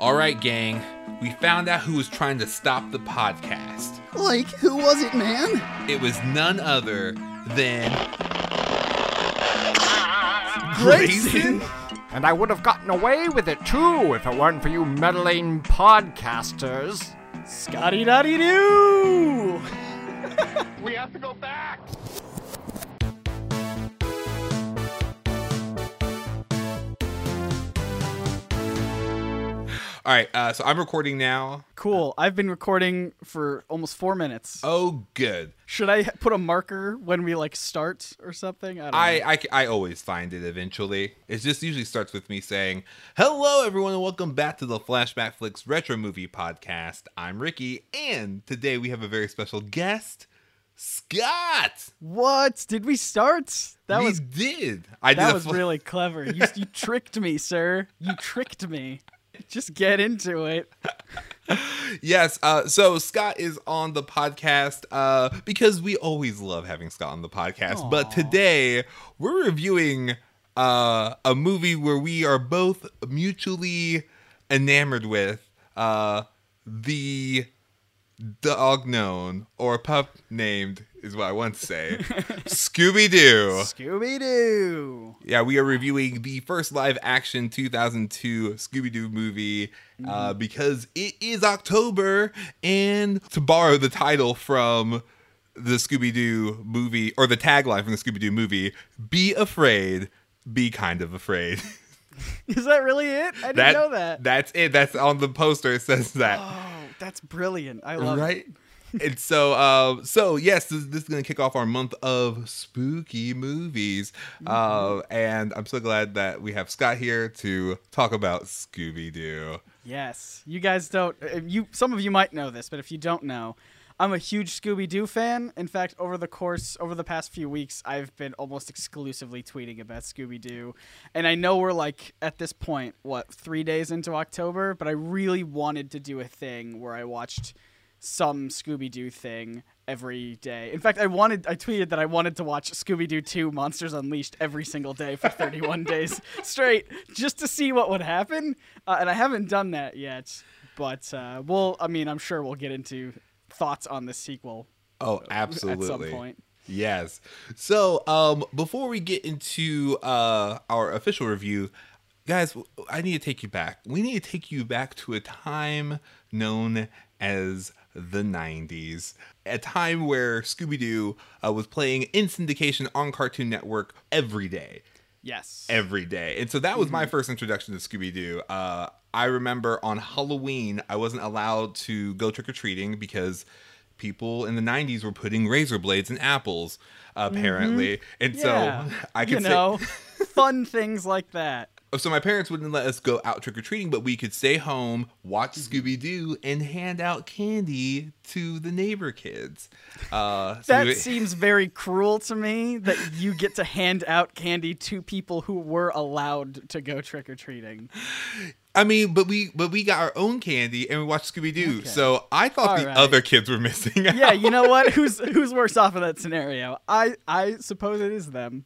All right, gang. We found out who was trying to stop the podcast. Like, who was it, man? It was none other than Grayson. And I would have gotten away with it too if it weren't for you meddling podcasters. Scotty Dotty Doo! We have to go back. All right, uh, so I'm recording now. Cool. I've been recording for almost four minutes. Oh, good. Should I put a marker when we like start or something? I don't know. I, I, I always find it eventually. It just usually starts with me saying, Hello, everyone, and welcome back to the Flashback Flicks Retro Movie Podcast. I'm Ricky, and today we have a very special guest, Scott. What? Did we start? That we was did. I that a was fl- really clever. You, you tricked me, sir. You tricked me. Just get into it. Yes. Uh, so Scott is on the podcast uh, because we always love having Scott on the podcast. But today we're reviewing uh, a movie where we are both mutually enamored with uh, the dog known or pup named is what I want to say Scooby Doo. Scooby Doo. Yeah, we are reviewing the first live action 2002 Scooby Doo movie uh, because it is October. And to borrow the title from the Scooby Doo movie, or the tagline from the Scooby Doo movie, be afraid, be kind of afraid. Is that really it? I didn't know that. That's it. That's on the poster. It says that. Oh, that's brilliant. I love it. right? And so, um, so yes, this, this is going to kick off our month of spooky movies, uh, and I'm so glad that we have Scott here to talk about Scooby Doo. Yes, you guys don't. uh, You some of you might know this, but if you don't know, I'm a huge Scooby Doo fan. In fact, over the course over the past few weeks, I've been almost exclusively tweeting about Scooby Doo, and I know we're like at this point, what three days into October, but I really wanted to do a thing where I watched some Scooby Doo thing every day. In fact, I wanted I tweeted that I wanted to watch Scooby Doo 2 Monsters Unleashed every single day for 31 days straight just to see what would happen. Uh, and I haven't done that yet, but uh we'll I mean, I'm sure we'll get into thoughts on the sequel Oh, absolutely. at some point. Yes. So, um, before we get into uh, our official review, guys, I need to take you back. We need to take you back to a time known as the 90s, a time where Scooby Doo uh, was playing in syndication on Cartoon Network every day Yes. every day. And so that was my first introduction to Scooby Doo. Uh, I remember on Halloween, I wasn't allowed to go trick or treating because people in the 90s were putting razor blades in apples, apparently. And yeah. so I could you know, fun things like that. So my parents wouldn't let us go out trick or treating, but we could stay home, watch Scooby Doo, and hand out candy to the neighbor kids. Uh, so That we- seems very cruel to me that you get to hand out candy to people who were allowed to go trick or treating. I mean, but we but we got our own candy and we watched Scooby Doo. Okay. So I thought All the right. other kids were missing out. Yeah, you know what? Who's who's worse off in that scenario? I I suppose it is them.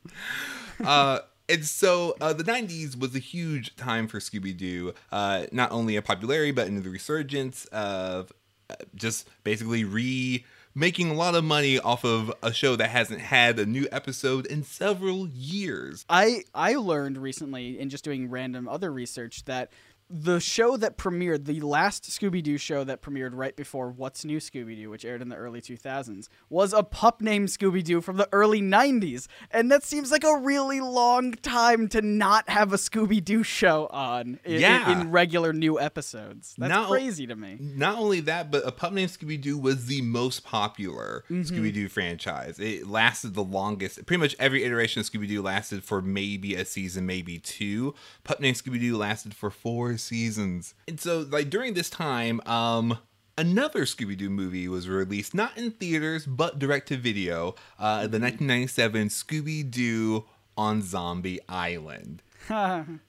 uh, and so uh, the 90s was a huge time for Scooby Doo, uh, not only a popularity, but in the resurgence of uh, just basically re making a lot of money off of a show that hasn't had a new episode in several years. I I learned recently in just doing random other research that the show that premiered, the last Scooby Doo show that premiered right before What's New Scooby Doo, which aired in the early 2000s, was a pup named Scooby Doo from the early 90s. And that seems like a really long time to not have a Scooby Doo show on in, in- Yeah. in regular new episodes. That's Now- crazy to me. Not only that, but A Pup Named Scooby Doo was the most popular mm-hmm. Scooby Doo franchise. It lasted the longest. Pretty much every iteration of Scooby Doo lasted for maybe a season, maybe two. Pup Named Scooby Doo lasted for four seasons. And so, like, during this time, um, Another Scooby Doo movie was released, not in theaters, but direct to video. Uh, the 1997 Scooby Doo on Zombie Island.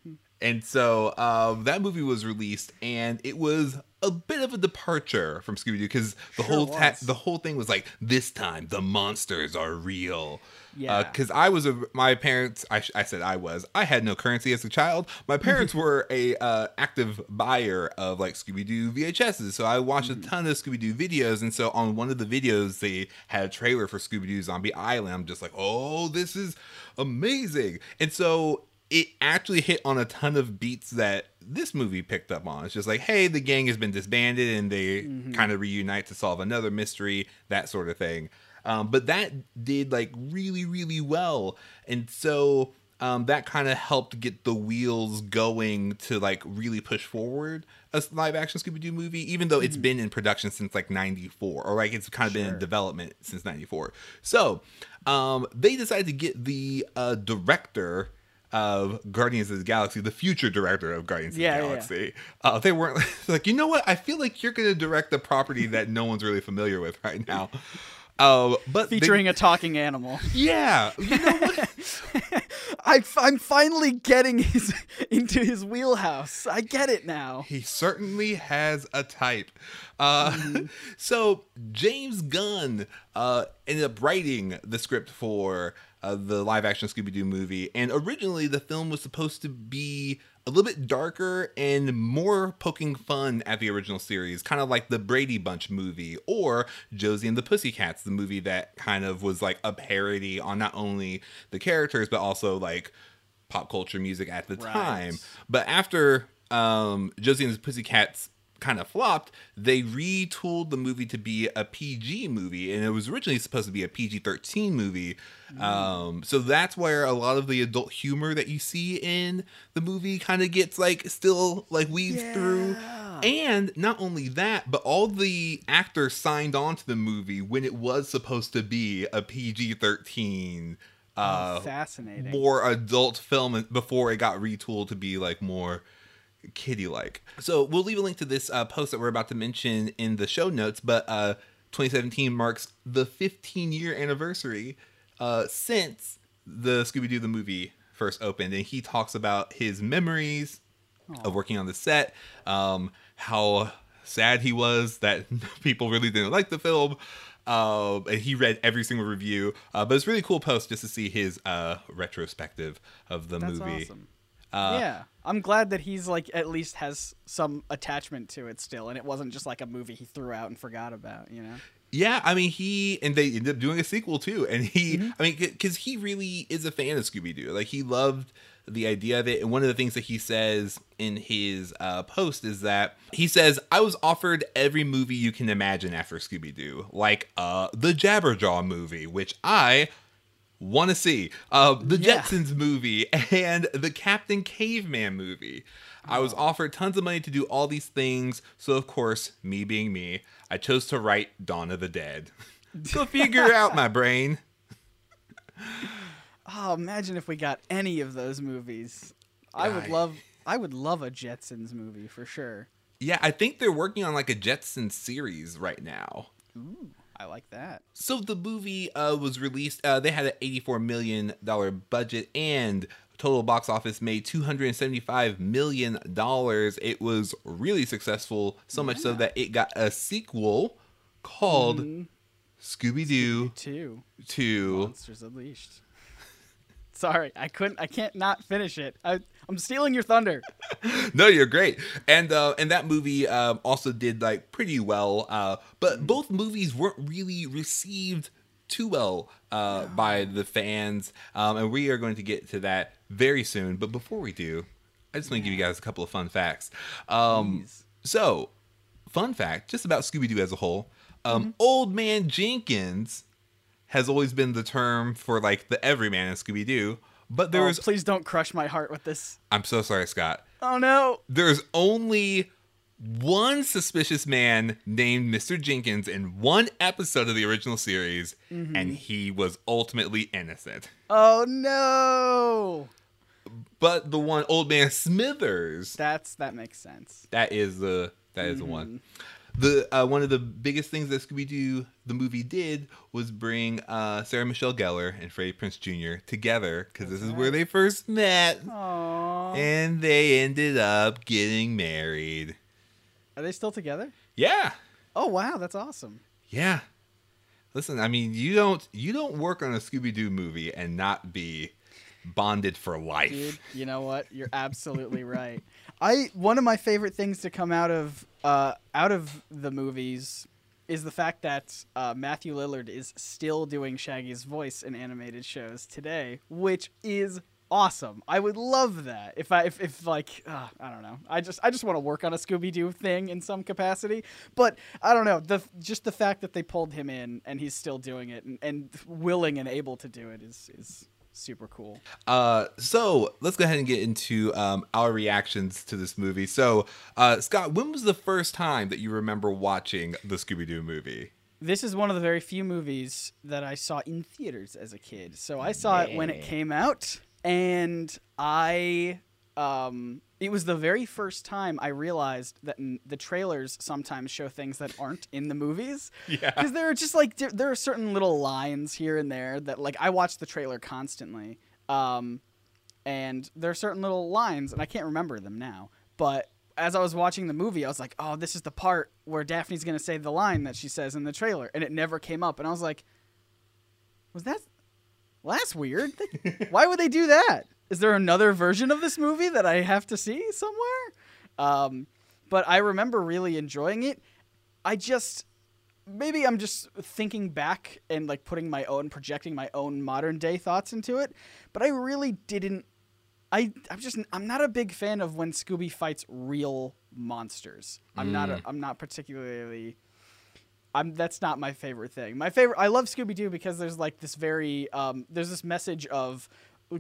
And so um, that movie was released, and it was a bit of a departure from Scooby Doo because the Sure whole ta- the whole thing was like this time the monsters are real. Yeah. Because I was a my parents. I, sh- I said I was. I had no currency as a child. My parents were a uh, active buyer of like Scooby Doo VHSs, so I watched Mm-hmm. a ton of Scooby Doo videos. And so on one of the videos, they had a trailer for Scooby Doo Zombie Island. I'm just like, oh, this is amazing. And so it actually hit on a ton of beats that this movie picked up on. It's just like, hey, the gang has been disbanded and they Mm-hmm. kind of reunite to solve another mystery, that sort of thing. Um, but that did like really, really well. And so um, that kind of helped get the wheels going to like really push forward a live action Scooby Doo movie, even though it's been in production since like 94 or like it's kind of been in Mm-hmm. Development since 94. So um, they decided to get the uh, director of Guardians of the Galaxy, the future director of Guardians Yeah, of the yeah, Galaxy. Uh, they weren't like, you know what? I feel like you're going to direct the property that no one's really familiar with right now. Uh, but they- Featuring a talking animal. yeah, you know what? I, I'm finally getting his into his wheelhouse. I get it now. He certainly has a type. Uh, So James Gunn uh, ended up writing the script for uh, the live action Scooby Doo movie, and originally the film was supposed to be a little bit darker and more poking fun at the original series, kind of like the Brady Bunch movie or Josie and the Pussycats, the movie that kind of was like a parody on not only the characters but also like pop culture music at the Right. time. But after um, Josie and the Pussycats kind of flopped, they retooled the movie to be a PG movie, and it was originally supposed to be a PG 13 movie. Um, so that's where a lot of the adult humor that you see in the movie kind of gets like still like weaves through. And not only that, but all the actors signed on to the movie when it was supposed to be a PG 13 uh, Fascinating. more adult film before it got retooled to be like more kiddie like. So we'll leave a link to this uh, post that we're about to mention in the show notes. But uh, 2017 marks the 15 year anniversary uh, since the Scooby Doo the movie first opened, and he talks about his memories of working on the set, um, how sad he was that people really didn't like the film. Uh, and he read every single review, uh, but it's a really cool post just to see his uh, retrospective of the That's movie. awesome. Uh, yeah, I'm glad that he's like at least has some attachment to it still, and it wasn't just like a movie he threw out and forgot about. You know. Yeah, I mean, he and they ended up doing a sequel too, and he, Mm-hmm. I mean, because he really is a fan of Scooby Doo. Like he loved the idea of it, and one of the things that he says in his uh, post is that he says, "I was offered every movie you can imagine after Scooby Doo, like uh, the Jabberjaw movie, which I." Want to see uh, the Yeah. Jetsons movie and the Captain Caveman movie. I was offered tons of money to do all these things, so of course, me being me, I chose to write Dawn of the Dead. Go figure out my brain. Oh, imagine if we got any of those movies. I would love. I would love a Jetsons movie for sure. Yeah, I think they're working on like a Jetsons series right now. I like that. So the movie uh, was released. Uh, they had an eighty-four million dollar budget and total box office made two hundred and seventy-five million dollars. It was really successful, so much so that it got a sequel called Scooby Doo Two Two. Monsters Unleashed. Sorry, I couldn't. I can't not finish it. I, I'm stealing your thunder. no, you're great. And uh, and that movie um, also did like pretty well. Uh, but both movies weren't really received too well uh, by the fans. Um, and we are going to get to that very soon. But before we do, I just want to give you guys a couple of fun facts. Um, so, fun fact, just about Scooby Doo as a whole. Um, Old Man Jenkins has always been the term for like the everyman in Scooby Doo. But there Oh, was, please don't crush my heart with this. I'm so sorry, Scott Oh no. there's only one suspicious man named Mr. Jenkins in one episode of the original series, mm-hmm. and he was ultimately innocent. Oh no. But the one old man Smithers, That's that makes sense. that is the that is the one. Mm. The uh, one of the biggest things that Scooby Doo the movie did was bring uh, Sarah Michelle Gellar and Freddie Prinze Jr. together because this is where they first met, Aww. and they ended up getting married. Are they still together? Yeah, Oh wow, that's awesome. yeah. Listen, I mean, you don't you don't work on a Scooby Doo movie and not be bonded for life. Dude, you know what? You're absolutely right. I one of my favorite things to come out of uh, out of the movies is the fact that uh, Matthew Lillard is still doing Shaggy's voice in animated shows today, which is awesome. I would love that if I if, if like uh, I don't know. I just I just want to work on a Scooby Doo thing in some capacity, but I don't know. The just the fact that they pulled him in and he's still doing it and, and willing and able to do it is is super cool. Uh, so let's go ahead and get into um, our reactions to this movie. So, uh, Scott, when was the first time that you remember watching the Scooby Doo movie? This is one of the very few movies that I saw in theaters as a kid. So I saw it when it came out, and I, um, it was the very first time I realized that n- the trailers sometimes show things that aren't in the movies. Yeah. Because there are just like there, there are certain little lines here and there that like I watch the trailer constantly, um, and there are certain little lines, and I can't remember them now, but. As I was watching the movie, I was like, "Oh, this is the part where Daphne's gonna say the line that she says in the trailer," and it never came up. And I was like, "Was that? Well, that's weird. Why would they do that? Is there another version of this movie that I have to see somewhere?" Um, but I remember really enjoying it. I just maybe I'm just thinking back and like putting my own projecting my own modern day thoughts into it, but I really didn't I I'm just I'm not a big fan of when Scooby fights real monsters. I'm not a, I'm not particularly I'm that's not my favorite thing. My favorite I love Scooby Doo because there's like this very um there's this message of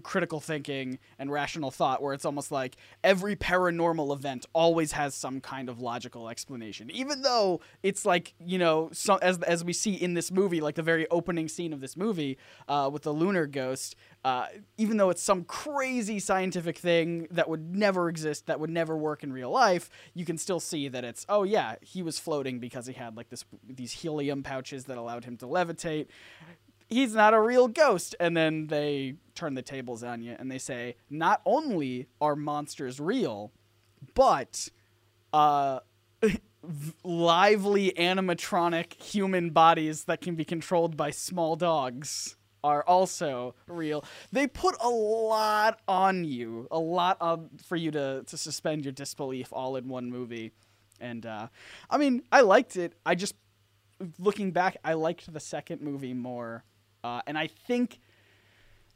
critical thinking and rational thought where it's almost like every paranormal event always has some kind of logical explanation. Even though it's like you know so, as as we see in this movie like the very opening scene of this movie uh, with the lunar ghost uh, even though it's some crazy scientific thing that would never exist that would never work in real life you can still see that it's oh yeah he was floating because he had like this these helium pouches that allowed him to levitate he's not a real ghost. And then they turn the tables on you and they say, not only are monsters real, but uh, lively animatronic human bodies that can be controlled by small dogs are also real. They put a lot on you, a lot for you to, to suspend your disbelief all in one movie. And uh, I mean, I liked it. I just looking back, I liked the second movie more. Uh, and I think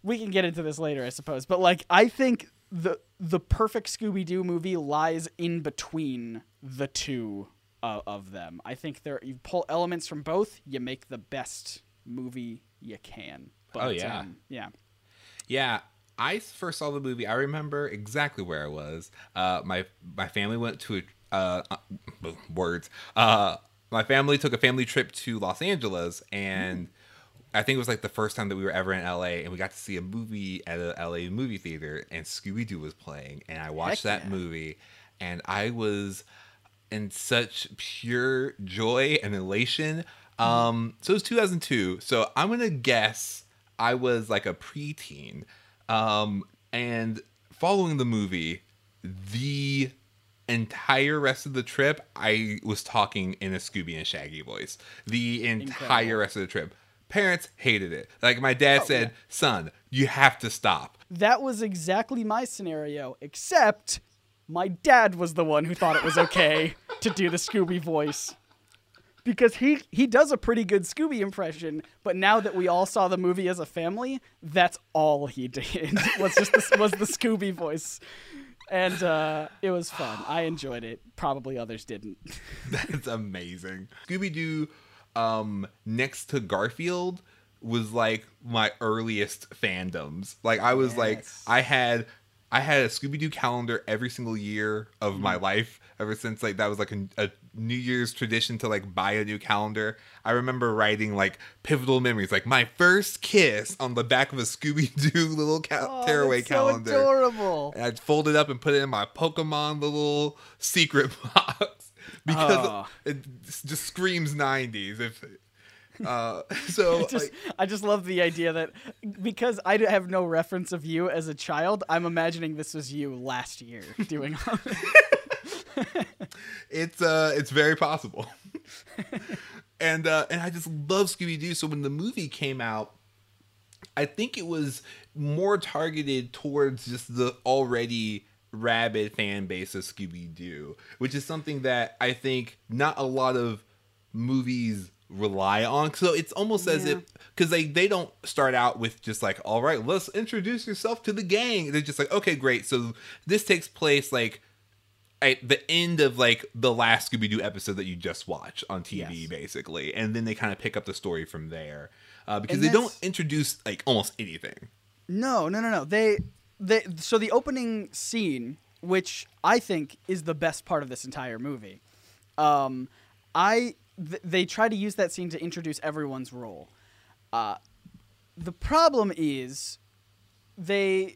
we can get into this later, I suppose. But like, I think the the perfect Scooby Doo movie lies in between the two uh, of them. I think there you pull elements from both, you make the best movie you can. But, Oh, yeah. um, yeah. Yeah, I first saw the movie. I remember exactly where I was. Uh, my my family went to a uh, uh, words. Uh, my family took a family trip to Los Angeles, and I think it was like the first time that we were ever in LA, and we got to see a movie at a LA movie theater, and Scooby Doo was playing, and I watched Heck that yeah. movie, and I was in such pure joy and elation. Um, so it was 2002. So I'm gonna guess I was like a preteen. Um, and following the movie, the entire rest of the trip, I was talking in a Scooby and Shaggy voice. The entire Incredible. rest of the trip. Parents hated it. Like my dad Oh, said, yeah. "Son, you have to stop." That was exactly my scenario, except my dad was the one who thought it was okay to do the Scooby voice. Because he he does a pretty good Scooby impression, but now that we all saw the movie as a family, that's all he did was just the, was the Scooby voice, and uh, it was fun. I enjoyed it. Probably others didn't. That's amazing. Scooby Doo, um, next to Garfield, was like my earliest fandoms. Like I was like, I had, I had a Scooby Doo calendar every single year of my life ever since like that was like a, a New Year's tradition to like buy a new calendar. I remember writing like pivotal memories, like my first kiss on the back of a Scooby Doo little ca- tearaway Oh, that's calendar. So adorable. And I'd fold it up and put it in my Pokemon little secret box. Because Oh. it just screams 90s. If uh, so, just, like, I just love the idea that because I have no reference of you as a child, I'm imagining this was you last year doing. all it's uh it's very possible and uh and i just love scooby-doo so when the movie came out i think it was more targeted towards just the already rabid fan base of scooby-doo which is something that i think not a lot of movies rely on so it's almost as if because they they don't start out with just like all right let's introduce yourself to the gang they're just like okay great so this takes place like at the end of like the last Scooby Doo episode that you just watched on TV, Yes. basically, and then they kind of pick up the story from there uh, because And they don't introduce like almost anything. No, no, no, no. They, they. So the opening scene, which I think is the best part of this entire movie, um, I th- they try to use that scene to introduce everyone's role. Uh, the problem is, they.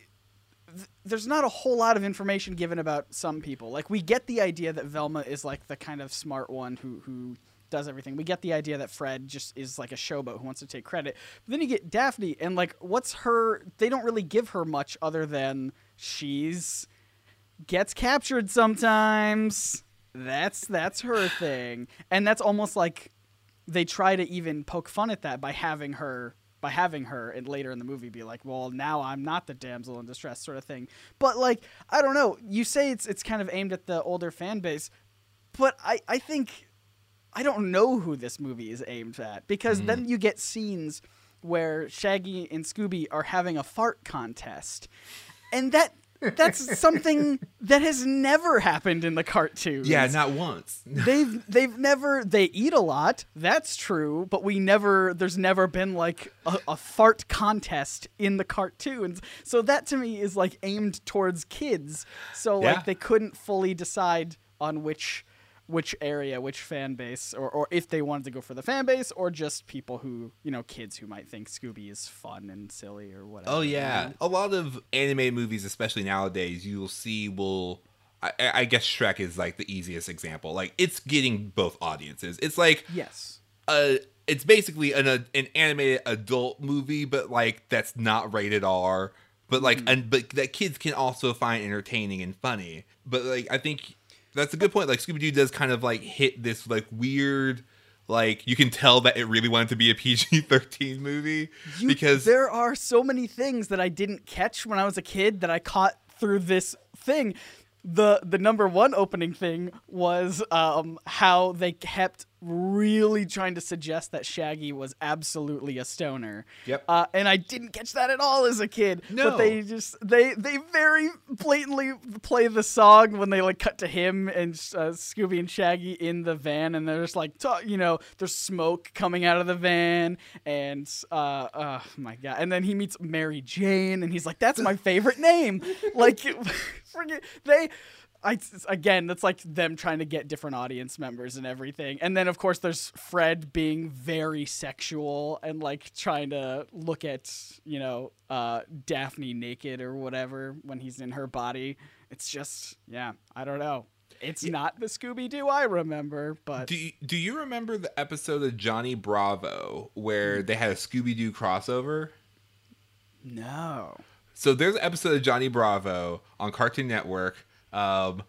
th- There's not a whole lot of information given about some people. Like we get the idea that Velma is like the kind of smart one who who does everything. We get the idea that Fred just is like a showboat who wants to take credit. But then you get Daphne, and like, what's her? They don't really give her much other than she's gets captured sometimes. That's that's her thing, and that's almost like they try to even poke fun at that by having her by having her and later in the movie be like, well, now I'm not the damsel in distress sort of thing. But like, I don't know. You say it's it's kind of aimed at the older fan base, but I I think I don't know who this movie is aimed at because then mm. you get scenes where Shaggy and Scooby are having a fart contest. And that that's something that has never happened in the cartoons. Yeah, not once. they've they've never they eat a lot. That's true, but we never there's never been like a, a fart contest in the cartoons. So that to me is like aimed towards kids. So Yeah. like they couldn't fully decide on which which area, which fan base, or, or if they wanted to go for the fan base or just people who, you know, kids who might think Scooby is fun and silly or whatever. Oh yeah, a lot of anime movies, especially nowadays, you'll see will. I, I guess Shrek is like the easiest example. Like it's getting both audiences. It's like Yes. a it's basically an a, an animated adult movie, but like that's not rated R. But like, mm-hmm. and but that kids can also find entertaining and funny. But like, I think that's a good point. Like Scooby Doo does kind of like hit this like weird. Like you can tell that it really wanted to be a PG thirteen movie You- because there are so many things that I didn't catch when I was a kid that I caught through this thing. The the number one opening thing was um, how they kept really trying to suggest that Shaggy was absolutely a stoner. Yep. Uh, and I didn't catch that at all as a kid. No. But they just they they very blatantly play the song when they like cut to him and uh, Scooby and Shaggy in the van, and they're just like, you know, there's smoke coming out of the van, and uh, oh my god, and then he meets Mary Jane, and he's like, that's my favorite name. like, forget they. I again, that's like them trying to get different audience members and everything. And then of course there's Fred being very sexual and like trying to look at, you know, uh Daphne naked or whatever when he's in her body. It's just yeah, I don't know. It's not the Scooby Doo I remember, but Do you, do you remember the episode of Johnny Bravo where they had a Scooby Doo crossover? no. So there's an episode of Johnny Bravo on Cartoon Network, um,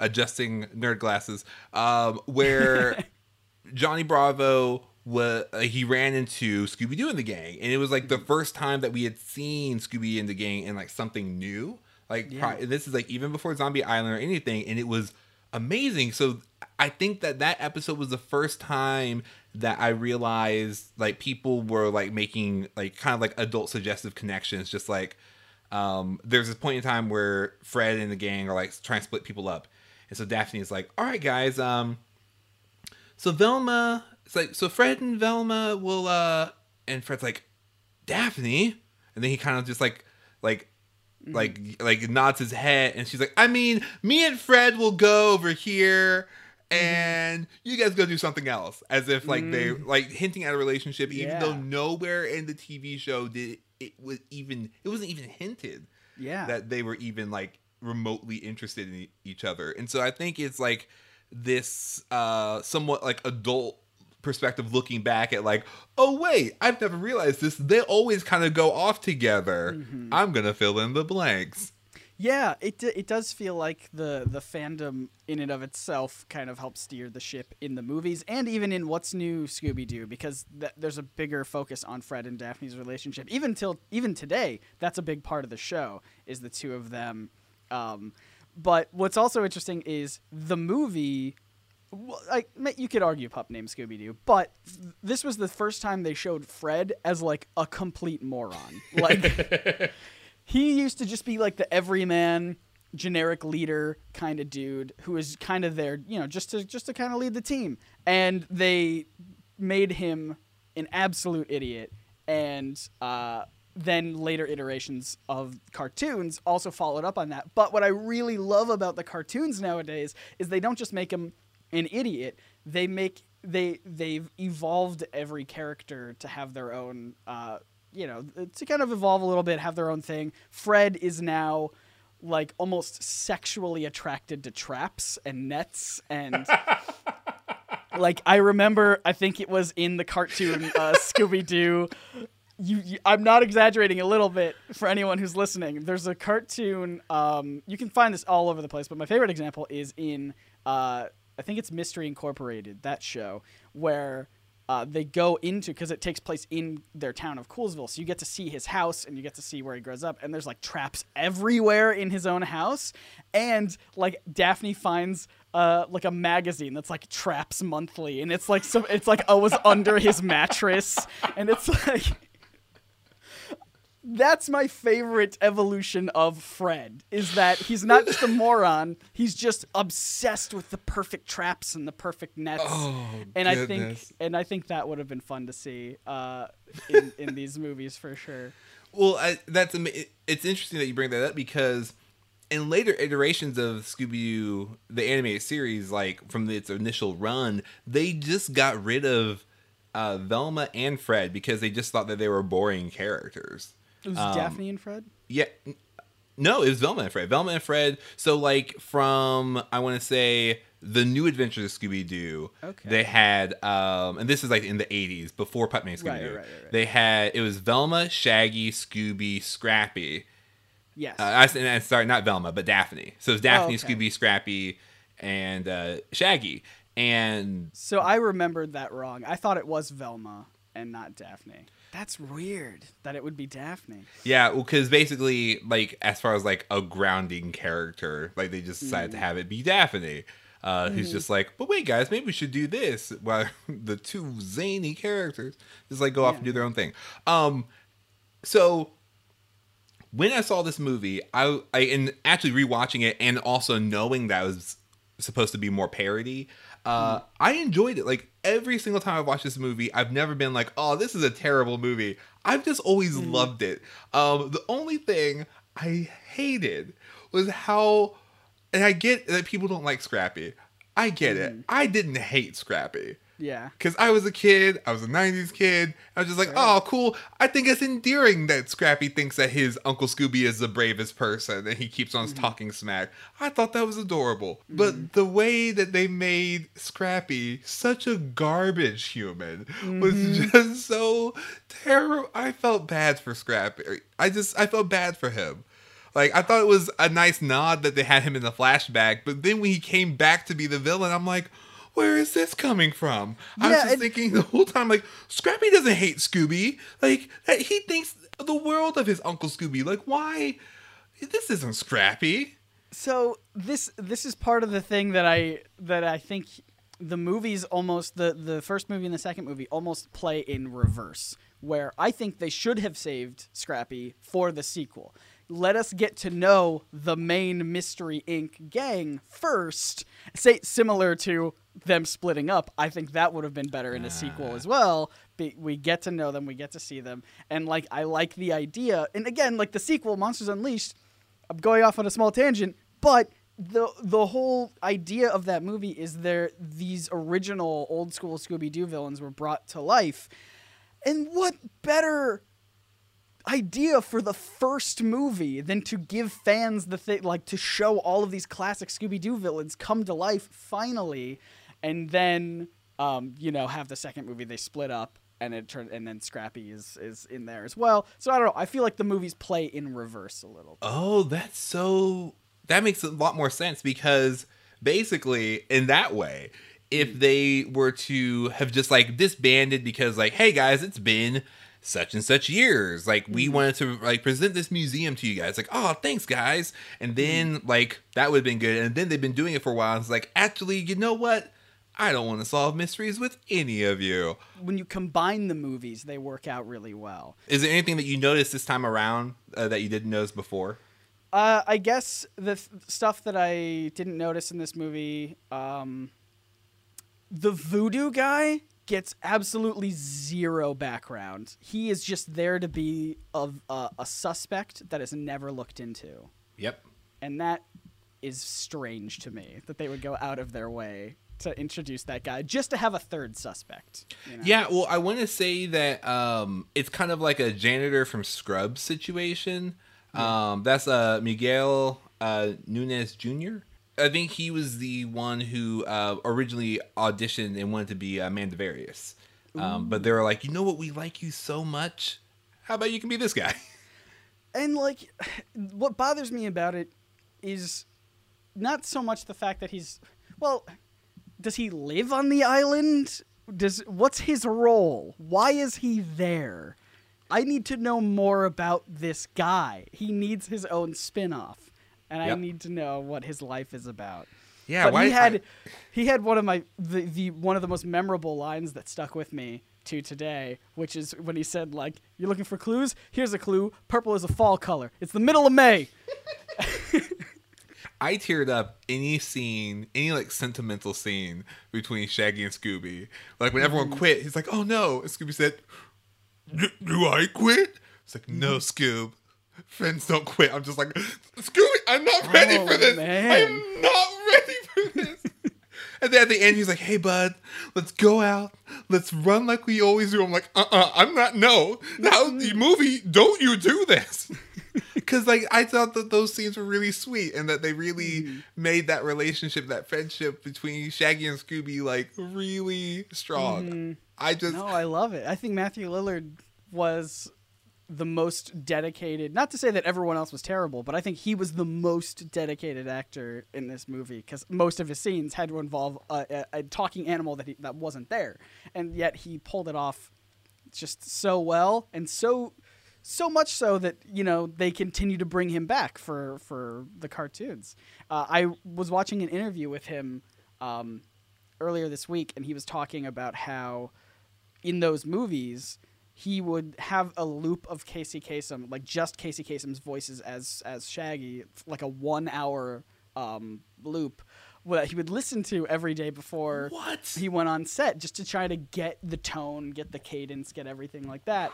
adjusting nerd glasses, um, where Johnny Bravo was he ran into Scooby Doo and the gang, and it was like the first time that we had seen Scooby and the gang in like something new. Like Yeah. pri- this is like even before Zombie Island or anything, and it was amazing. So I think that that episode was the first time that I realized like people were like making like kind of like adult suggestive connections, just like um, there's this point in time where Fred and the gang are like trying to split people up, and so Daphne is like, "All right, guys, um, so Velma, it's like, so Fred and Velma will, uh, and Fred's like, Daphne, and then he kind of just like, like, like, like nods his head, and she's like, I mean, me and Fred will go over here. And you guys go do something else, as if like they like hinting at a relationship, even though nowhere in the TV show did it was even it wasn't even hinted Yeah. that they were even like remotely interested in each other. And so I think it's like this uh somewhat like adult perspective looking back at like oh wait i've never realized this they always kind of go off together Mm-hmm. i'm gonna fill in the blanks Yeah, it it does feel like the the fandom in and of itself kind of helps steer the ship in the movies and even in What's New Scooby Doo because th- there's a bigger focus on Fred and Daphne's relationship. Even till even today, that's a big part of the show is the two of them. Um, but what's also interesting is the movie. Like you could argue pup named Scooby Doo, but th- this was the first time they showed Fred as like a complete moron. Like he used to just be like the everyman generic leader kind of dude who was kind of there you know just to just to kind of lead the team. And they made him an absolute idiot. And uh, then later iterations of cartoons also followed up on that. But what i really love about the cartoons nowadays is they don't just make him an idiot. They make they they've evolved every character to have their own uh, you know, to kind of evolve a little bit, have their own thing. Fred is now like almost sexually attracted to traps and nets and like I remember I think it was in the cartoon uh, Scooby Doo you, you, I'm not exaggerating a little bit for anyone who's listening. There's a cartoon. Um, you can find this all over the place, but my favorite example is in uh, I think it's Mystery Incorporated, that show where uh, they go into because it takes place in their town of Coolsville, so you get to see his house and you get to see where he grows up, and there's like traps everywhere in his own house, and like Daphne finds uh, like a magazine that's like Traps Monthly, and it's like some, it's like was under his mattress, and it's like that's my favorite evolution of Fred is that he's not just a moron, he's just obsessed with the perfect traps and the perfect nets. Oh, and I think and I think that would have been fun to see uh, in, in these movies for sure. Well, I, that's it's interesting that you bring that up because in later iterations of Scooby Doo, the animated series, like from its initial run, they just got rid of uh, Velma and Fred because they just thought that they were boring characters. It was Um, Daphne and Fred. Yeah. No, it was Velma and Fred. Velma and Fred. So, like, from, I want to say, the new Adventures of Scooby Doo, Okay. they had, um, and this is like in the 80s, before Pup Named Scooby Doo. right, right, right. They had, it was Velma, Shaggy, Scooby, Scrappy. Yes. Uh, I, and, sorry, not Velma, but Daphne. So it's Daphne, Oh, okay. Scooby, Scrappy, and uh, Shaggy. And so I remembered that wrong. I thought it was Velma and not Daphne. That's weird that it would be Daphne. Yeah, well, because basically, like, as far as like a grounding character, like they just decided Mm. to have it be Daphne, uh, who's just like, but wait, guys, maybe we should do this. While the two zany characters just like go off and do their own thing. Um, so when I saw this movie, I, I and actually rewatching it and also knowing that it was supposed to be more parody, uh, I enjoyed it. Like every single time I've watched this movie, I've never been like, "Oh, this is a terrible movie." I've just always loved it. Um, the only thing I hated was how, and I get that people don't like Scrappy. I get it. I didn't hate Scrappy. Yeah. Because I was a kid, I was a 90s kid. I was just like, oh, cool. I think it's endearing that Scrappy thinks that his Uncle Scooby is the bravest person and he keeps on mm-hmm. talking smack. I thought that was adorable. But mm-hmm. the way that they made Scrappy such a garbage human was mm-hmm. just so terrible. I felt bad for Scrappy. I just, I felt bad for him. Like I thought it was a nice nod that they had him in the flashback, but then when he came back to be the villain, I'm like, where is this coming from? I was just thinking the whole time, like Scrappy doesn't hate Scooby. Like uh, he thinks the world of his Uncle Scooby. Like why? This isn't Scrappy. So this this is part of the thing that I that I think the movies almost the the first movie and the second movie almost play in reverse where I think they should have saved Scrappy for the sequel. Let us get to know the main Mystery Inc. gang first. Say similar to them splitting up. I think that would have been better in a sequel as well. We get to know them, we get to see them, and like I like the idea. And again, like the sequel, Monsters Unleashed, I'm going off on a small tangent, but the the whole idea of that movie is there these original old school Scooby Doo villains were brought to life, and what better idea for the first movie than to give fans the thing like to show all of these classic Scooby-Doo villains come to life finally and then um, you know have the second movie they split up and it turned and then Scrappy is is in there as well. So I don't know. I feel like the movies play in reverse a little. bit. Oh, that's so. That makes a lot more sense because basically, in that way, if they were to have just like disbanded because, like, hey guys, it's been such and such years. Like, we wanted to like present this museum to you guys. Like, oh, thanks, guys. And then like that would have been good. And then they've been doing it for a while. And it's like, actually, you know what? I don't want to solve mysteries with any of you. When you combine the movies, they work out really well. Is there anything that you noticed this time around uh, that you didn't notice before? Uh, I guess the th- stuff that I didn't notice in this movie, um, the voodoo guy gets absolutely zero background. He is just there to be a, a, a suspect that is never looked into, Yep. and that is strange to me that they would go out of their way to introduce that guy just to have a third suspect. you know? Yeah, well, I want to say that um, it's kind of like a janitor from Scrubs situation. Um, that's uh, Miguel uh, Nunez Jr. I think he was the one who uh, originally auditioned and wanted to be uh, Mondavarious. Um, but they were like, you know what? We like you so much. How about you can be this guy? and like what bothers me about it is not so much the fact that he's well does he live on the island does what's his role why is he there i need to know more about this guy he needs his own spin-off and i need to know what his life is about Yeah, but why- he had I- he had one of my the, the one of the most memorable lines that stuck with me to today, which is when he said like, "You're looking for clues? Here's a clue. Purple is a fall color. It's the middle of May." I teared up any scene, any like sentimental scene between Shaggy and Scooby. Like when everyone mm-hmm. quit, he's like, "Oh no!" And Scooby said, "Do I quit?" It's like, "No, mm-hmm. Scoob, friends don't quit." I'm just like, "Scooby, I'm not ready Oh, for this. man. I'm not ready for this." and then at the end, he's like, "Hey, bud, let's go out. Let's run like we always do." I'm like, "Uh-uh, I'm not. No, now the movie. Don't you do this?" because like I thought that those scenes were really sweet and that they really Mm-hmm. made that relationship, that friendship between Shaggy and Scooby like really strong. I just Mm-hmm. No, I love it. I think Matthew Lillard was the most dedicated. Not to say that everyone else was terrible, but I think he was the most dedicated actor in this movie because most of his scenes had to involve a, a, a talking animal that he, that wasn't there, and yet he pulled it off just so well and so so much so that you know they continue to bring him back for for the cartoons. Uh, I was watching an interview with him um, earlier this week, and he was talking about how in those movies he would have a loop of Casey Kasem, like just Casey Kasem's voices as as Shaggy, like a one hour um, loop that he would listen to every day before What? he went on set, just to try to get the tone, get the cadence, get everything like that.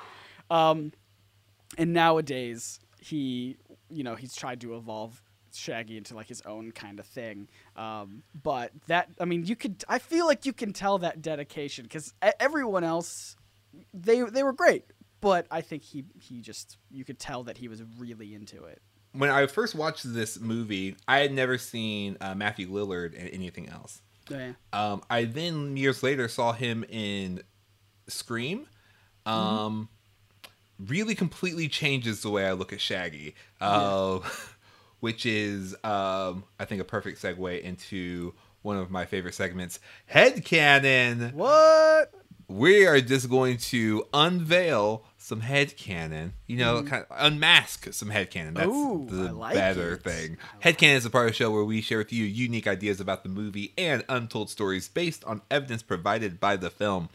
Um, and nowadays he, you know, he's tried to evolve Shaggy into like his own kind of thing. Um, but that, I mean, you could, I feel like you can tell that dedication because everyone else, they they were great, but I think he he just you could tell that he was really into it. when I first watched this movie, I had never seen uh, Matthew Lillard in anything else. Yeah. Um, I then years later saw him in Scream. Um, Really completely changes the way I look at Shaggy, uh, which is, um, I think, a perfect segue into one of my favorite segments, Head Headcanon. What? We are just going to unveil some head headcanon. You know, kind of unmask some head headcanon. That's Ooh, the like better it. thing. Headcanon is a part of the show where we share with you unique ideas about the movie and untold stories based on evidence provided by the film.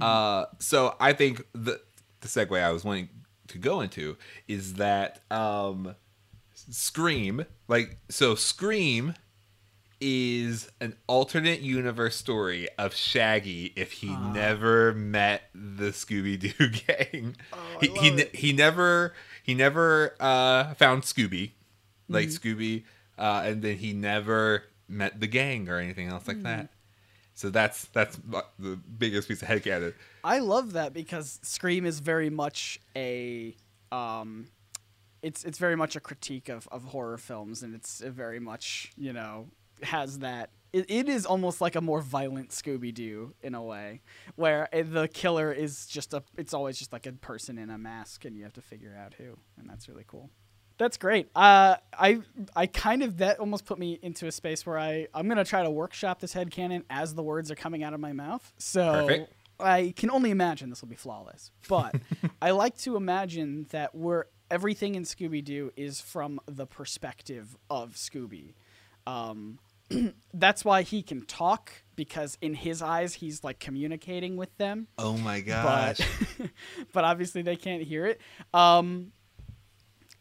Uh, so I think the the segue I was wanting to go into is that um, Scream, like so, Scream is an alternate universe story of Shaggy if he never met the Scooby Doo gang. he he, ne- he never he never uh, found Scooby, like Scooby, uh, and then he never met the gang or anything else like that. So that's that's the biggest piece of headcanon. I love that because Scream is very much a um, it's it's very much a critique of, of horror films, and it's very much you know has that. It, is almost like a more violent Scooby Doo in a way, where uh, the killer is just a. It's always just like a person in a mask, and you have to figure out who, and that's really cool. That's great. Uh, I I kind of that almost put me into a space where I I'm gonna try to workshop this head canon as the words are coming out of my mouth. So Perfect. I can only imagine this will be flawless. But I like to imagine that we're everything in Scooby Doo is from the perspective of Scooby. Um, that's why he can talk because in his eyes he's like communicating with them Oh my gosh. but but obviously they can't hear it. Um,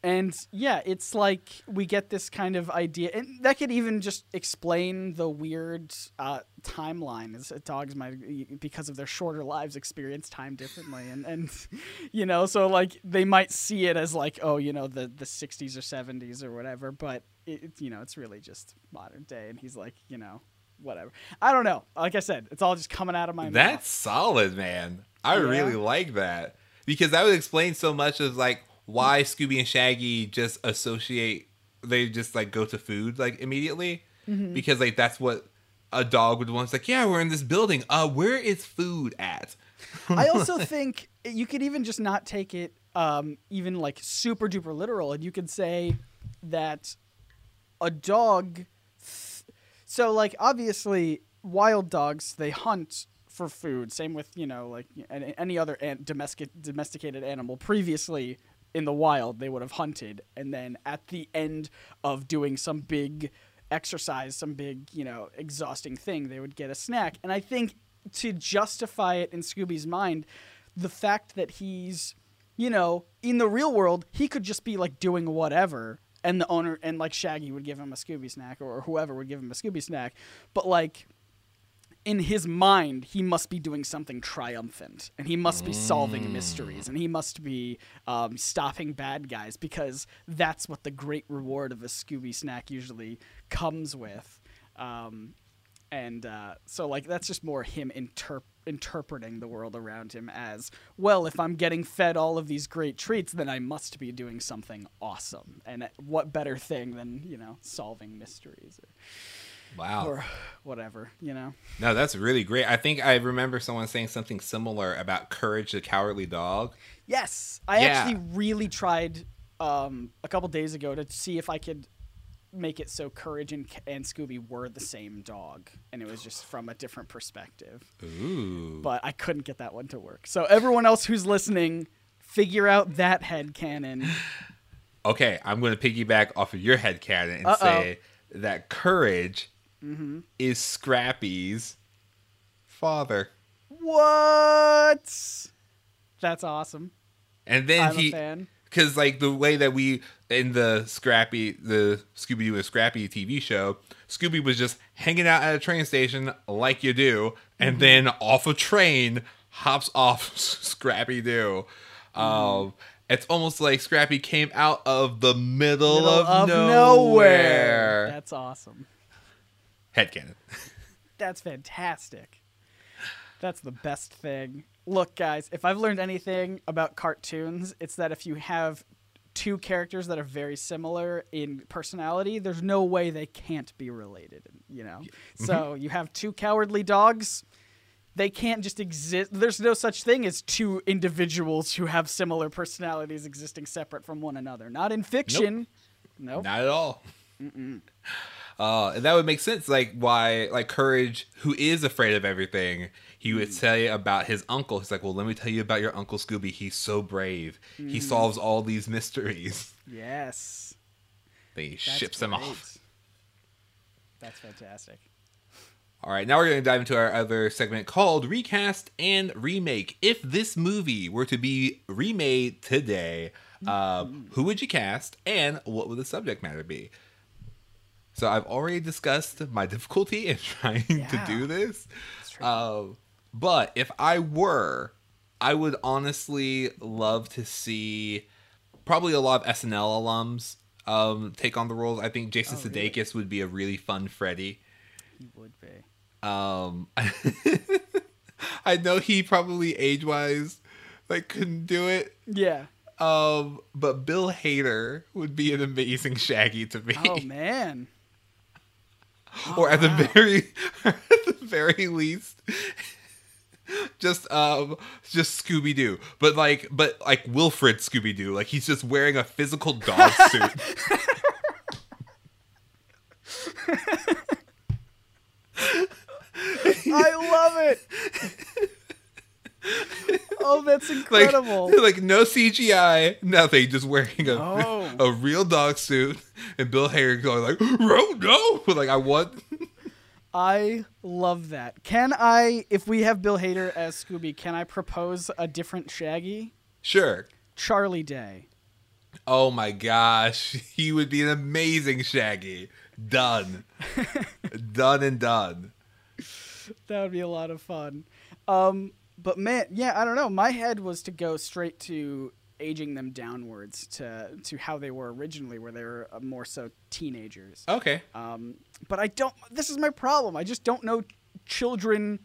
and yeah, it's like we get this kind of idea, and that could even just explain the weird uh, timeline. Dogs might, because of their shorter lives, experience time differently, and and you know, so like they might see it as like, oh, you know, the the '60s or '70s or whatever, but it's you know, it's really just modern day, and he's like, you know, whatever. I don't know. Like I said, it's all just coming out of my mouth. That's solid, man. I Yeah. really like that because that would explain so much of like why Scooby and Shaggy just associate. They just like go to food like immediately Mm-hmm. because like that's what a dog would want. It's like, yeah, we're in this building. Uh, where is food at? I also think you could even just not take it um, even like super duper literal, and you could say that a dog. Th- so like obviously wild dogs they hunt for food. Same with you know like any, other an- domestic domesticated animal. Previously in the wild they would have hunted, and then at the end of doing some big exercise, some big you know exhausting thing, they would get a snack. And I think to justify it in Scooby's mind, the fact that he's you know, in the real world, he could just be like doing whatever, and the owner and like Shaggy would give him a Scooby snack, or whoever would give him a Scooby snack. But like, in his mind, he must be doing something triumphant, and he must be solving mysteries, and he must be um, stopping bad guys because that's what the great reward of a Scooby snack usually comes with. Um, and uh, so like that's just more him interp- interpreting the world around him as well if i'm getting fed all of these great treats then i must be doing something awesome and what better thing than you know solving mysteries or Wow. or, whatever you know No, that's really great. I think I remember someone saying something similar about Courage the Cowardly Dog. yes i Yeah. actually really tried um, a couple days ago to see if i could make it so courage and, and scooby were the same dog and it was just from a different perspective Ooh. but I couldn't get that one to work. So everyone else who's listening, figure out that head canon. Okay, I'm going to piggyback off of your head canon and Uh-oh. say that Courage Mm-hmm. is Scrappy's father. What? That's awesome. And then I'm he. Because like the way that we in the Scrappy the Scooby Doo and Scrappy TV show, Scooby was just hanging out at a train station like you do, and Mm-hmm. then off a train hops off Scrappy Doo. Um, it's almost like Scrappy came out of the middle, Middle of, nowhere. nowhere. That's awesome. Headcanon. That's fantastic. That's the best thing. Look, guys, if I've learned anything about cartoons, it's that if you have two characters that are very similar in personality, there's no way they can't be related, you know? So you have two cowardly dogs. They can't just exist. There's no such thing as two individuals who have similar personalities existing separate from one another. Not in fiction. Nope. Not at all. Uh, and that would make sense, like why, like Courage, who is afraid of everything, he Mm. would tell you about his uncle. He's like, "Well, let me tell you about your uncle Scooby. He's so brave. He Mm. solves all these mysteries." Yes. Then he That's ships them great. off. That's fantastic. All right, now we're going to dive into our other segment called Recast and Remake. If this movie were to be remade today, uh, who would you cast and what would the subject matter be? So I've already discussed my difficulty in trying to do this. Uh, but if I were, I would honestly love to see probably a lot of SNL alums um, take on the roles. I think Jason Oh, really? Sudeikis would be a really fun Freddy. He would be. Um, I know he probably age wise like couldn't do it. Yeah. Um, but Bill Hader would be an amazing Shaggy to me. Oh man. or at the very at the very least just um just Scooby Doo. But like but like Wilfred Scooby Doo. Like he's just wearing a physical dog suit. I love it. oh, that's incredible. like no CGI, nothing, just wearing a Oh. a real dog suit and Bill Hader going like, "Oh no!" Like I want I love that. Can I, if we have Bill Hader as Scooby, can I propose a different Shaggy? Sure. Charlie Day. Oh my gosh, he would be an amazing Shaggy. Done. done and done. That would be a lot of fun. Um, but man, yeah, I don't know. My head was to go straight to aging them downwards to to how they were originally, where they were uh, more so teenagers. Okay. Um, but I don't. This is my problem. I just don't know children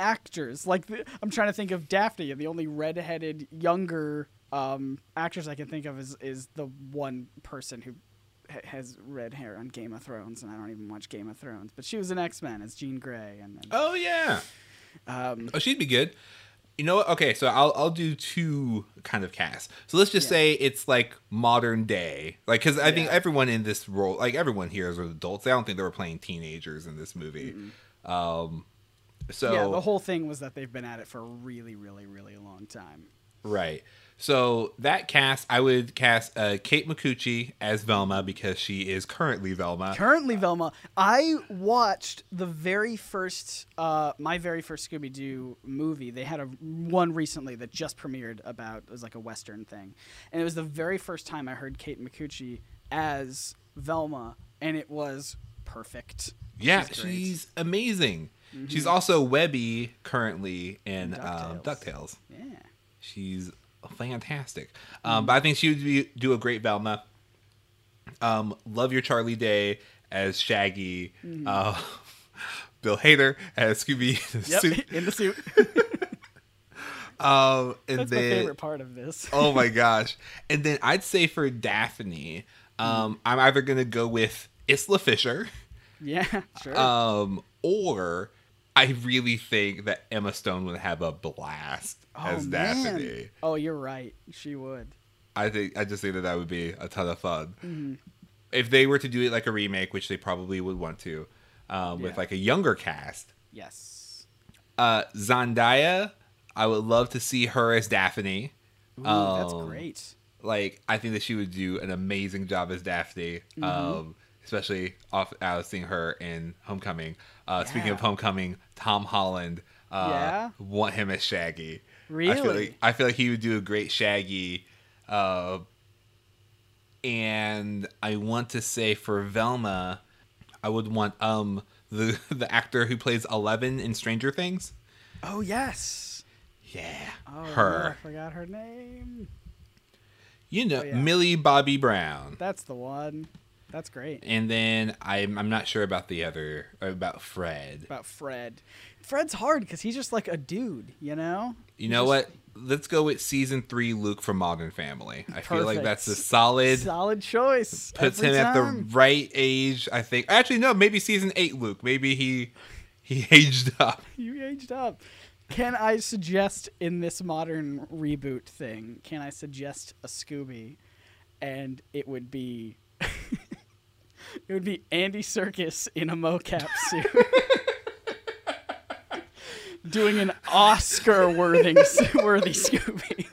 actors. Like the, I'm trying to think of Daphne, and the only redheaded younger um, actress I can think of is is the one person who ha- has red hair on Game of Thrones, and I don't even watch Game of Thrones. But she was an X Men as Jean Grey, and then Oh yeah. um, Oh, she'd be good. You know what? Okay, so I'll I'll do two kind of casts. So let's just Yeah. say it's like modern day, like because I think everyone in this role, like everyone here is adults. I don't think they were playing teenagers in this movie. Um, so yeah, the whole thing was that they've been at it for a really, really, really long time. Right. So that cast, I would cast uh, Kate Micucci as Velma because she is currently Velma. Currently, Velma, I watched the very first, uh, my very first Scooby Doo movie. They had a one recently that just premiered about it was like a western thing, and it was the very first time I heard Kate Micucci as Velma, and it was perfect. yeah, She's she's amazing. She's also Webby currently in um, DuckTales. DuckTales. Yeah. She's fantastic. Um, But I think she would be, do a great Velma. Um, love your Charlie Day as Shaggy. Uh, Bill Hader as Scooby. Yep. In the suit. Um, and That's my then, favorite part of this. oh my gosh. And then I'd say for Daphne, um, I'm either gonna go with Isla Fisher, Yeah. Sure. um, or I really think that Emma Stone would have a blast as Daphne. Oh, you're right. She would. I think I just think that that would be a ton of fun. Mm-hmm. If they were to do it like a remake, which they probably would want to, um, with Yeah. like a younger cast, Yes. uh, Zendaya, I would love to see her as Daphne. Ooh, that's Um, great. like I think that she would do an amazing job as Daphne. Mm-hmm. Um, especially off uh, seeing her in Homecoming. Uh, Speaking of Homecoming, Tom Holland. Uh, Yeah? Want him as Shaggy. I feel Really? like I feel like he would do a great Shaggy. Uh, and I want to say for Velma, I would want um the the actor who plays Eleven in Stranger Things. Oh yes. Yeah, Oh, her. I forgot her name. You know, Oh, yeah. Millie Bobby Brown. That's the one. That's great. And then I'm I'm not sure about the other about Fred. About Fred. Fred's hard because he's just like a dude, you know. You know what? Let's go with season three Luke from Modern Family. I feel like that's a solid Solid choice. puts him at the right age. I think. Actually, no. Maybe season eight Luke. Maybe he he aged up. You aged up. Can I suggest in this modern reboot thing? Can I suggest a Scooby, and it would be. It would be Andy Serkis in a mocap suit. Doing an Oscar worthy worthy Scooby.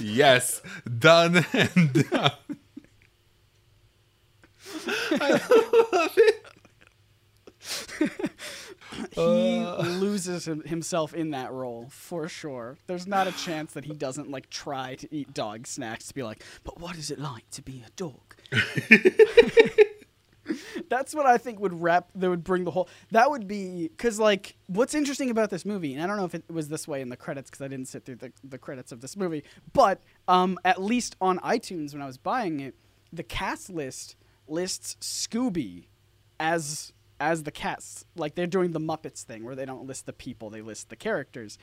Yes, done and done. I love it. he Uh. loses himself in that role for sure. There's not a chance that he doesn't like try to eat dog snacks to be like, but what is it like to be a dog? That's what I think would wrap. That would bring the whole. That would be because like what's interesting about this movie, and I don't know if it was this way in the credits because I didn't sit through the, the credits of this movie, but um, at least on iTunes when I was buying it, the cast list lists Scooby as as the cast. Like they're doing the Muppets thing where they don't list the people, they list the characters.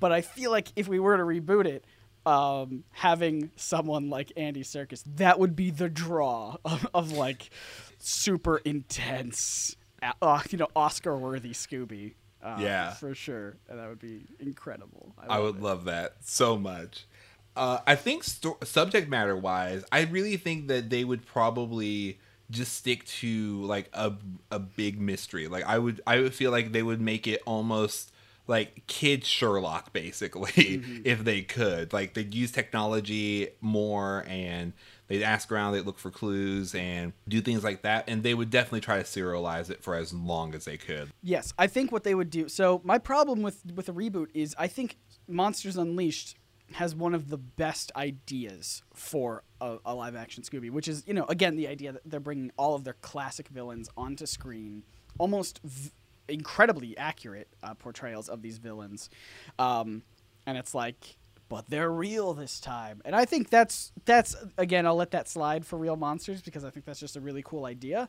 But I feel like if we were to reboot it, um, having someone like Andy Serkis, that would be the draw of, of like super intense, uh, you know, Oscar-worthy Scooby. Uh, Yeah. for sure. And that would be incredible. I love would it. love that so much. Uh, I think sto- subject matter wise, I really think that they would probably just stick to like a a big mystery. Like I would I would feel like they would make it almost like kid Sherlock basically mm-hmm. if they could. Like they'd use technology more and they'd ask around, they'd look for clues and do things like that and they would definitely try to serialize it for as long as they could. Yes, I think what they would do. So my problem with with a reboot is I think Monsters Unleashed has one of the best ideas for a, a live action Scooby, which is you know again the idea that they're bringing all of their classic villains onto screen, almost v- incredibly accurate uh, portrayals of these villains, um, and it's like. But they're real this time, and I think that's that's again. I'll let that slide for real monsters because I think that's just a really cool idea.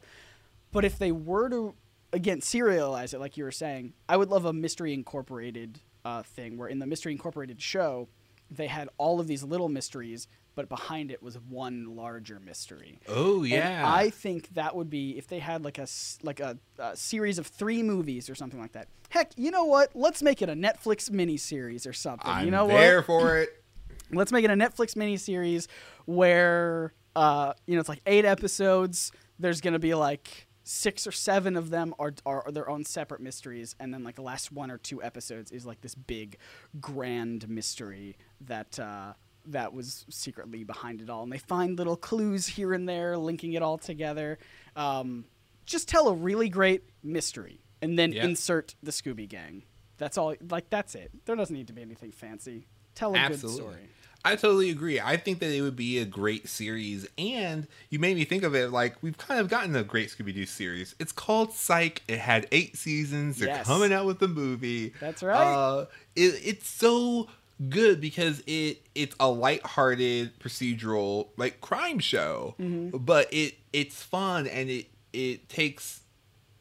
But if they were to again serialize it, like you were saying, I would love a Mystery Incorporated uh, thing where in the Mystery Incorporated show, they had all of these little mysteries, but behind it was one larger mystery. Oh And yeah. I think that would be if they had like a like a, a series of three movies or something like that. Heck, you know what? Let's make it a Netflix miniseries or something. I'm you know there what? for it. Let's make it a Netflix miniseries where uh, you know it's like eight episodes. There's gonna be like six or seven of them are, are are their own separate mysteries, and then like the last one or two episodes is like this big, grand mystery that uh, that was secretly behind it all, and they find little clues here and there, linking it all together. Um, just tell a really great mystery, and then Yeah. insert the Scooby Gang. That's all. Like that's it. There doesn't need to be anything fancy. Tell a Absolutely. good story. I totally agree. I think that it would be a great series, and you made me think of it like we've kind of gotten a great Scooby Doo series. It's called Psych. It had eight seasons. They're Yes. coming out with the movie. That's right. Uh, it, it's so good because it it's a lighthearted procedural like crime show, Mm-hmm. but it it's fun and it it takes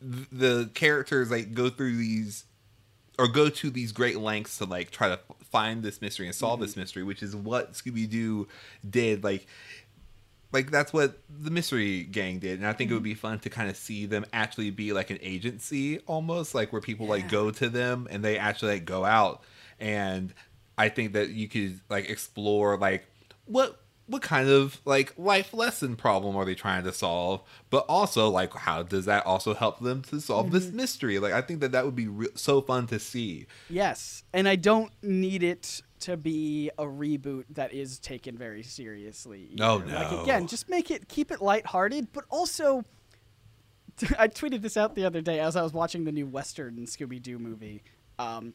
th- the characters like go through these or go to these great lengths to like try to find this mystery and solve this mystery, which is what Scooby Doo did. Like, like that's what the mystery gang did, and I think it would be fun to kind of see them actually be like an agency, almost like where people like go to them and they actually like go out. And I think that you could like explore like what what kind of like life lesson problem are they trying to solve but also like how does that also help them to solve this mystery like i think that that would be re- so fun to see Yes, and I don't need it to be a reboot that is taken very seriously. No, either. Like no. again, just make it keep it lighthearted, but also I tweeted this out the other day as I was watching the new Western Scooby Doo movie. Um,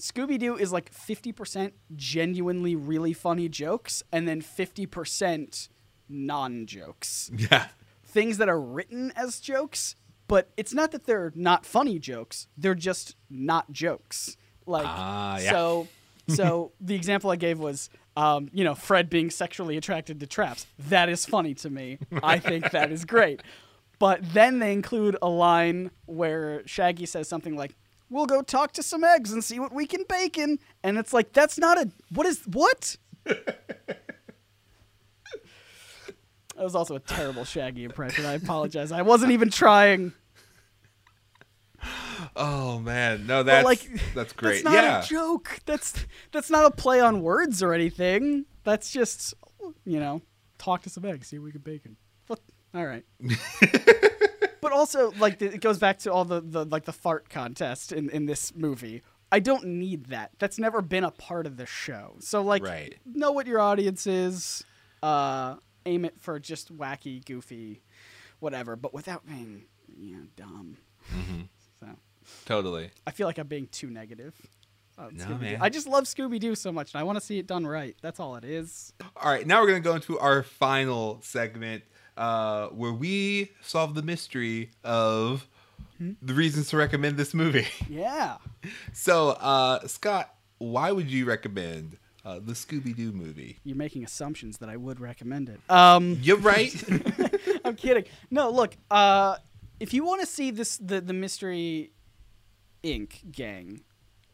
Scooby Doo is like 50% genuinely really funny jokes and then 50% non jokes. yeah Things that are written as jokes, but it's not that they're not funny jokes, they're just not jokes. Like, Ah, yeah. so. So the example I gave was, um, you know, Fred being sexually attracted to traps. That is funny to me. I think that is great. But then they include a line where Shaggy says something like, "We'll go talk to some eggs and see what we can bake in," and it's like, that's not a what is what? That was also a terrible Shaggy impression. I apologize. I wasn't even trying. oh man no But, that's like, that's great That's not yeah a joke. That's that's not a play on words or anything. That's just you know, talk to some eggs, see if we can bake 'em. What? All right. but also, like, the, it goes back to all the, the like the fart contest in in this movie. I don't need that. That's never been a part of the show. So like, Right. know what your audience is. Uh, aim it for just wacky, goofy, whatever, but without being you know dumb. Mm-hmm. So. totally I feel like I'm being too negative. No, man. I just love Scooby Doo so much, and I want to see it done right. That's all it is. all right now we're gonna go into our final segment uh where we solve the mystery of Hmm? the reasons to recommend this movie Yeah. so uh scott why would you recommend uh, the scooby-doo movie You're making assumptions that I would recommend it. Um, you're right I'm kidding. No, look. Uh, if you want to see this, the the Mystery Inc. gang,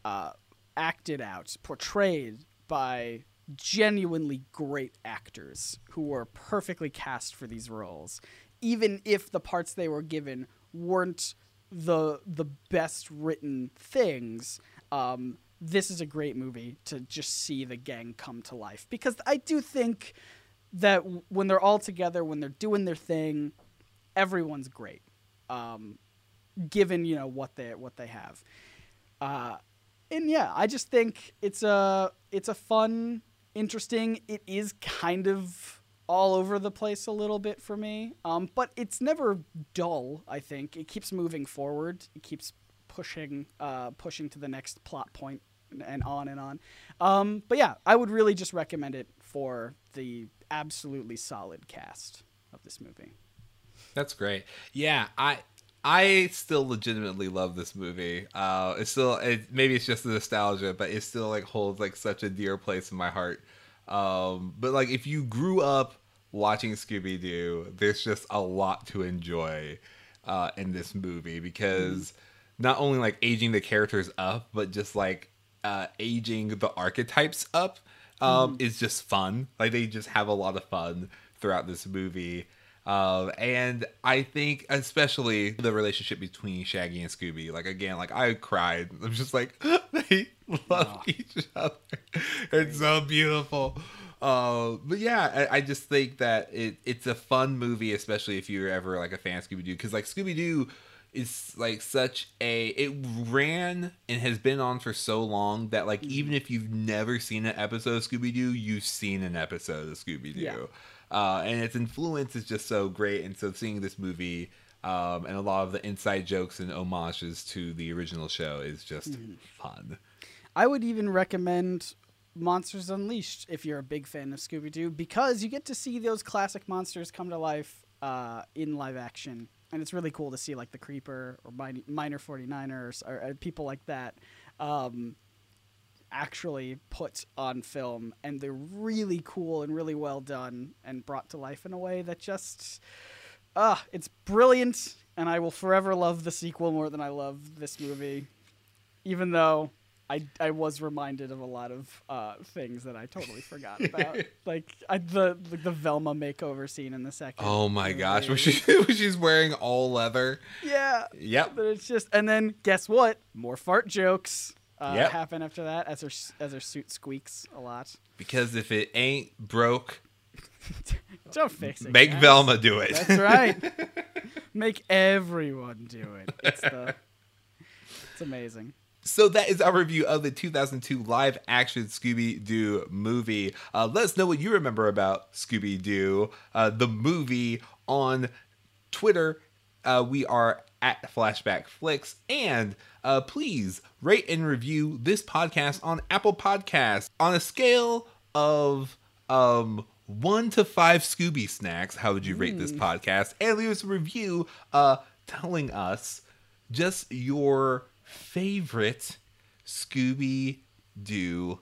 uh, acted out, portrayed by genuinely great actors who were perfectly cast for these roles, even if the parts they were given weren't the the best written things. Um, this is a great movie to just see the gang come to life because I do think that when they're all together, when they're doing their thing, everyone's great. Um, given you know what they what they have, uh, and yeah, I just think it's a it's a fun, interesting. It is kind of all over the place a little bit for me, um, but it's never dull. I think it keeps moving forward. It keeps pushing uh, pushing to the next plot point and on and on. Um, but yeah, I would really just recommend it for the absolutely solid cast of this movie. That's great. Yeah, I I still legitimately love this movie. Uh, it's still it, maybe it's just the nostalgia, but it still like holds like such a dear place in my heart. Um, but like if you grew up watching Scooby Doo, there's just a lot to enjoy uh, in this movie because not only like aging the characters up, but just like uh, aging the archetypes up um, is just fun. Like they just have a lot of fun throughout this movie. Um, and I think especially the relationship between Shaggy and Scooby, like again, like I cried. I'm just like they love each other. It's so beautiful. Uh, but yeah, I, I just think that it it's a fun movie, especially if you're ever like a fan of Scooby Doo, because like Scooby Doo is like such a it ran and has been on for so long that like even if you've never seen an episode of Scooby Doo, you've seen an episode of Scooby Doo. Yeah. Uh, and its influence is just so great. And so seeing this movie um, and a lot of the inside jokes and homages to the original show is just fun. I would even recommend Monsters Unleashed if you're a big fan of Scooby Doo because you get to see those classic monsters come to life uh, in live action. And it's really cool to see like the Creeper or Min- Miner 49ers or, or people like that um, actually put on film. And they're really cool and really well done and brought to life in a way that just, ah, it's brilliant. And I will forever love the sequel more than I love this movie even though I, I was reminded of a lot of uh, things that I totally forgot about, like I, the, the the Velma makeover scene in the second. Oh my gosh, movie. when, she, when she's wearing all leather. yeah, Yep. but it's just and then guess what? More fart jokes uh, Yep. happen after that as her as her suit squeaks a lot. Because if it ain't broke, Don't fix it. make guys. Velma do it. That's right. Make everyone do it. It's the it's amazing. So that is our review of the 2002 live action Scooby Doo movie. Uh, let us know what you remember about Scooby Doo, uh, the movie, on Twitter. Uh, we are at Flashback Flicks. And uh, please rate and review this podcast on Apple Podcasts on a scale of um, one to five Scooby snacks. How would you rate this podcast? And leave us a review uh, telling us just your favorite Scooby Doo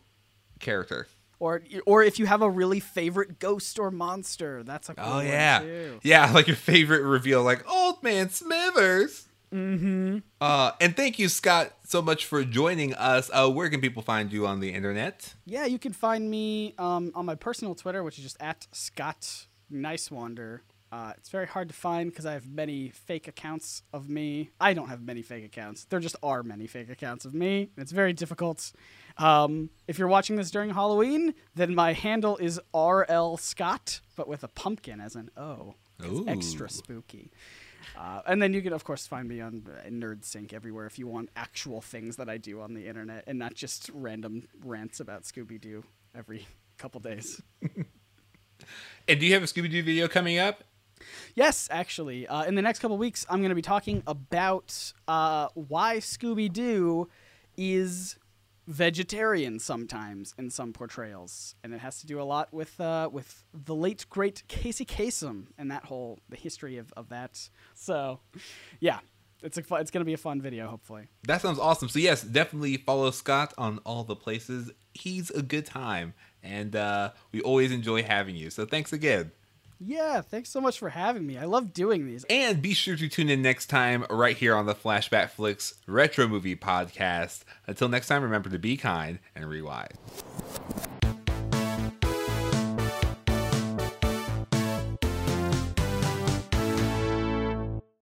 character. Or or if you have a really favorite ghost or monster, that's a cool Oh one yeah, too. yeah, like your favorite reveal, like Old Man Smithers. Mm-hmm. Uh, and thank you, Scott, so much for joining us. Uh, where can people find you on the internet? Yeah, you can find me um, on my personal Twitter, which is just at Scott Niswander. Uh, it's very hard to find because I have many fake accounts of me. I don't have many fake accounts. There just are many fake accounts of me. It's very difficult. Um, if you're watching this during Halloween, then my handle is RL Scott, but with a pumpkin as an O. It's Ooh. extra spooky. Uh, and then you can, of course, find me on uh, NerdSync everywhere if you want actual things that I do on the internet and not just random rants about Scooby Doo every couple days. And do you have a Scooby Doo video coming up? Yes, actually, uh, in the next couple weeks, I'm going to be talking about uh, why Scooby Doo is vegetarian sometimes in some portrayals, and it has to do a lot with uh, with the late great Casey Kasem and that whole the history of, of that. So, yeah, it's a fu- it's to be a fun video, hopefully. That sounds awesome. So yes, definitely follow Scott on all the places. He's a good time, and uh, we always enjoy having you. So thanks again. Yeah, thanks so much for having me. I love doing these. And be sure to tune in next time right here on the Flashback Flicks Retro Movie Podcast. Until next time, remember to be kind and rewind.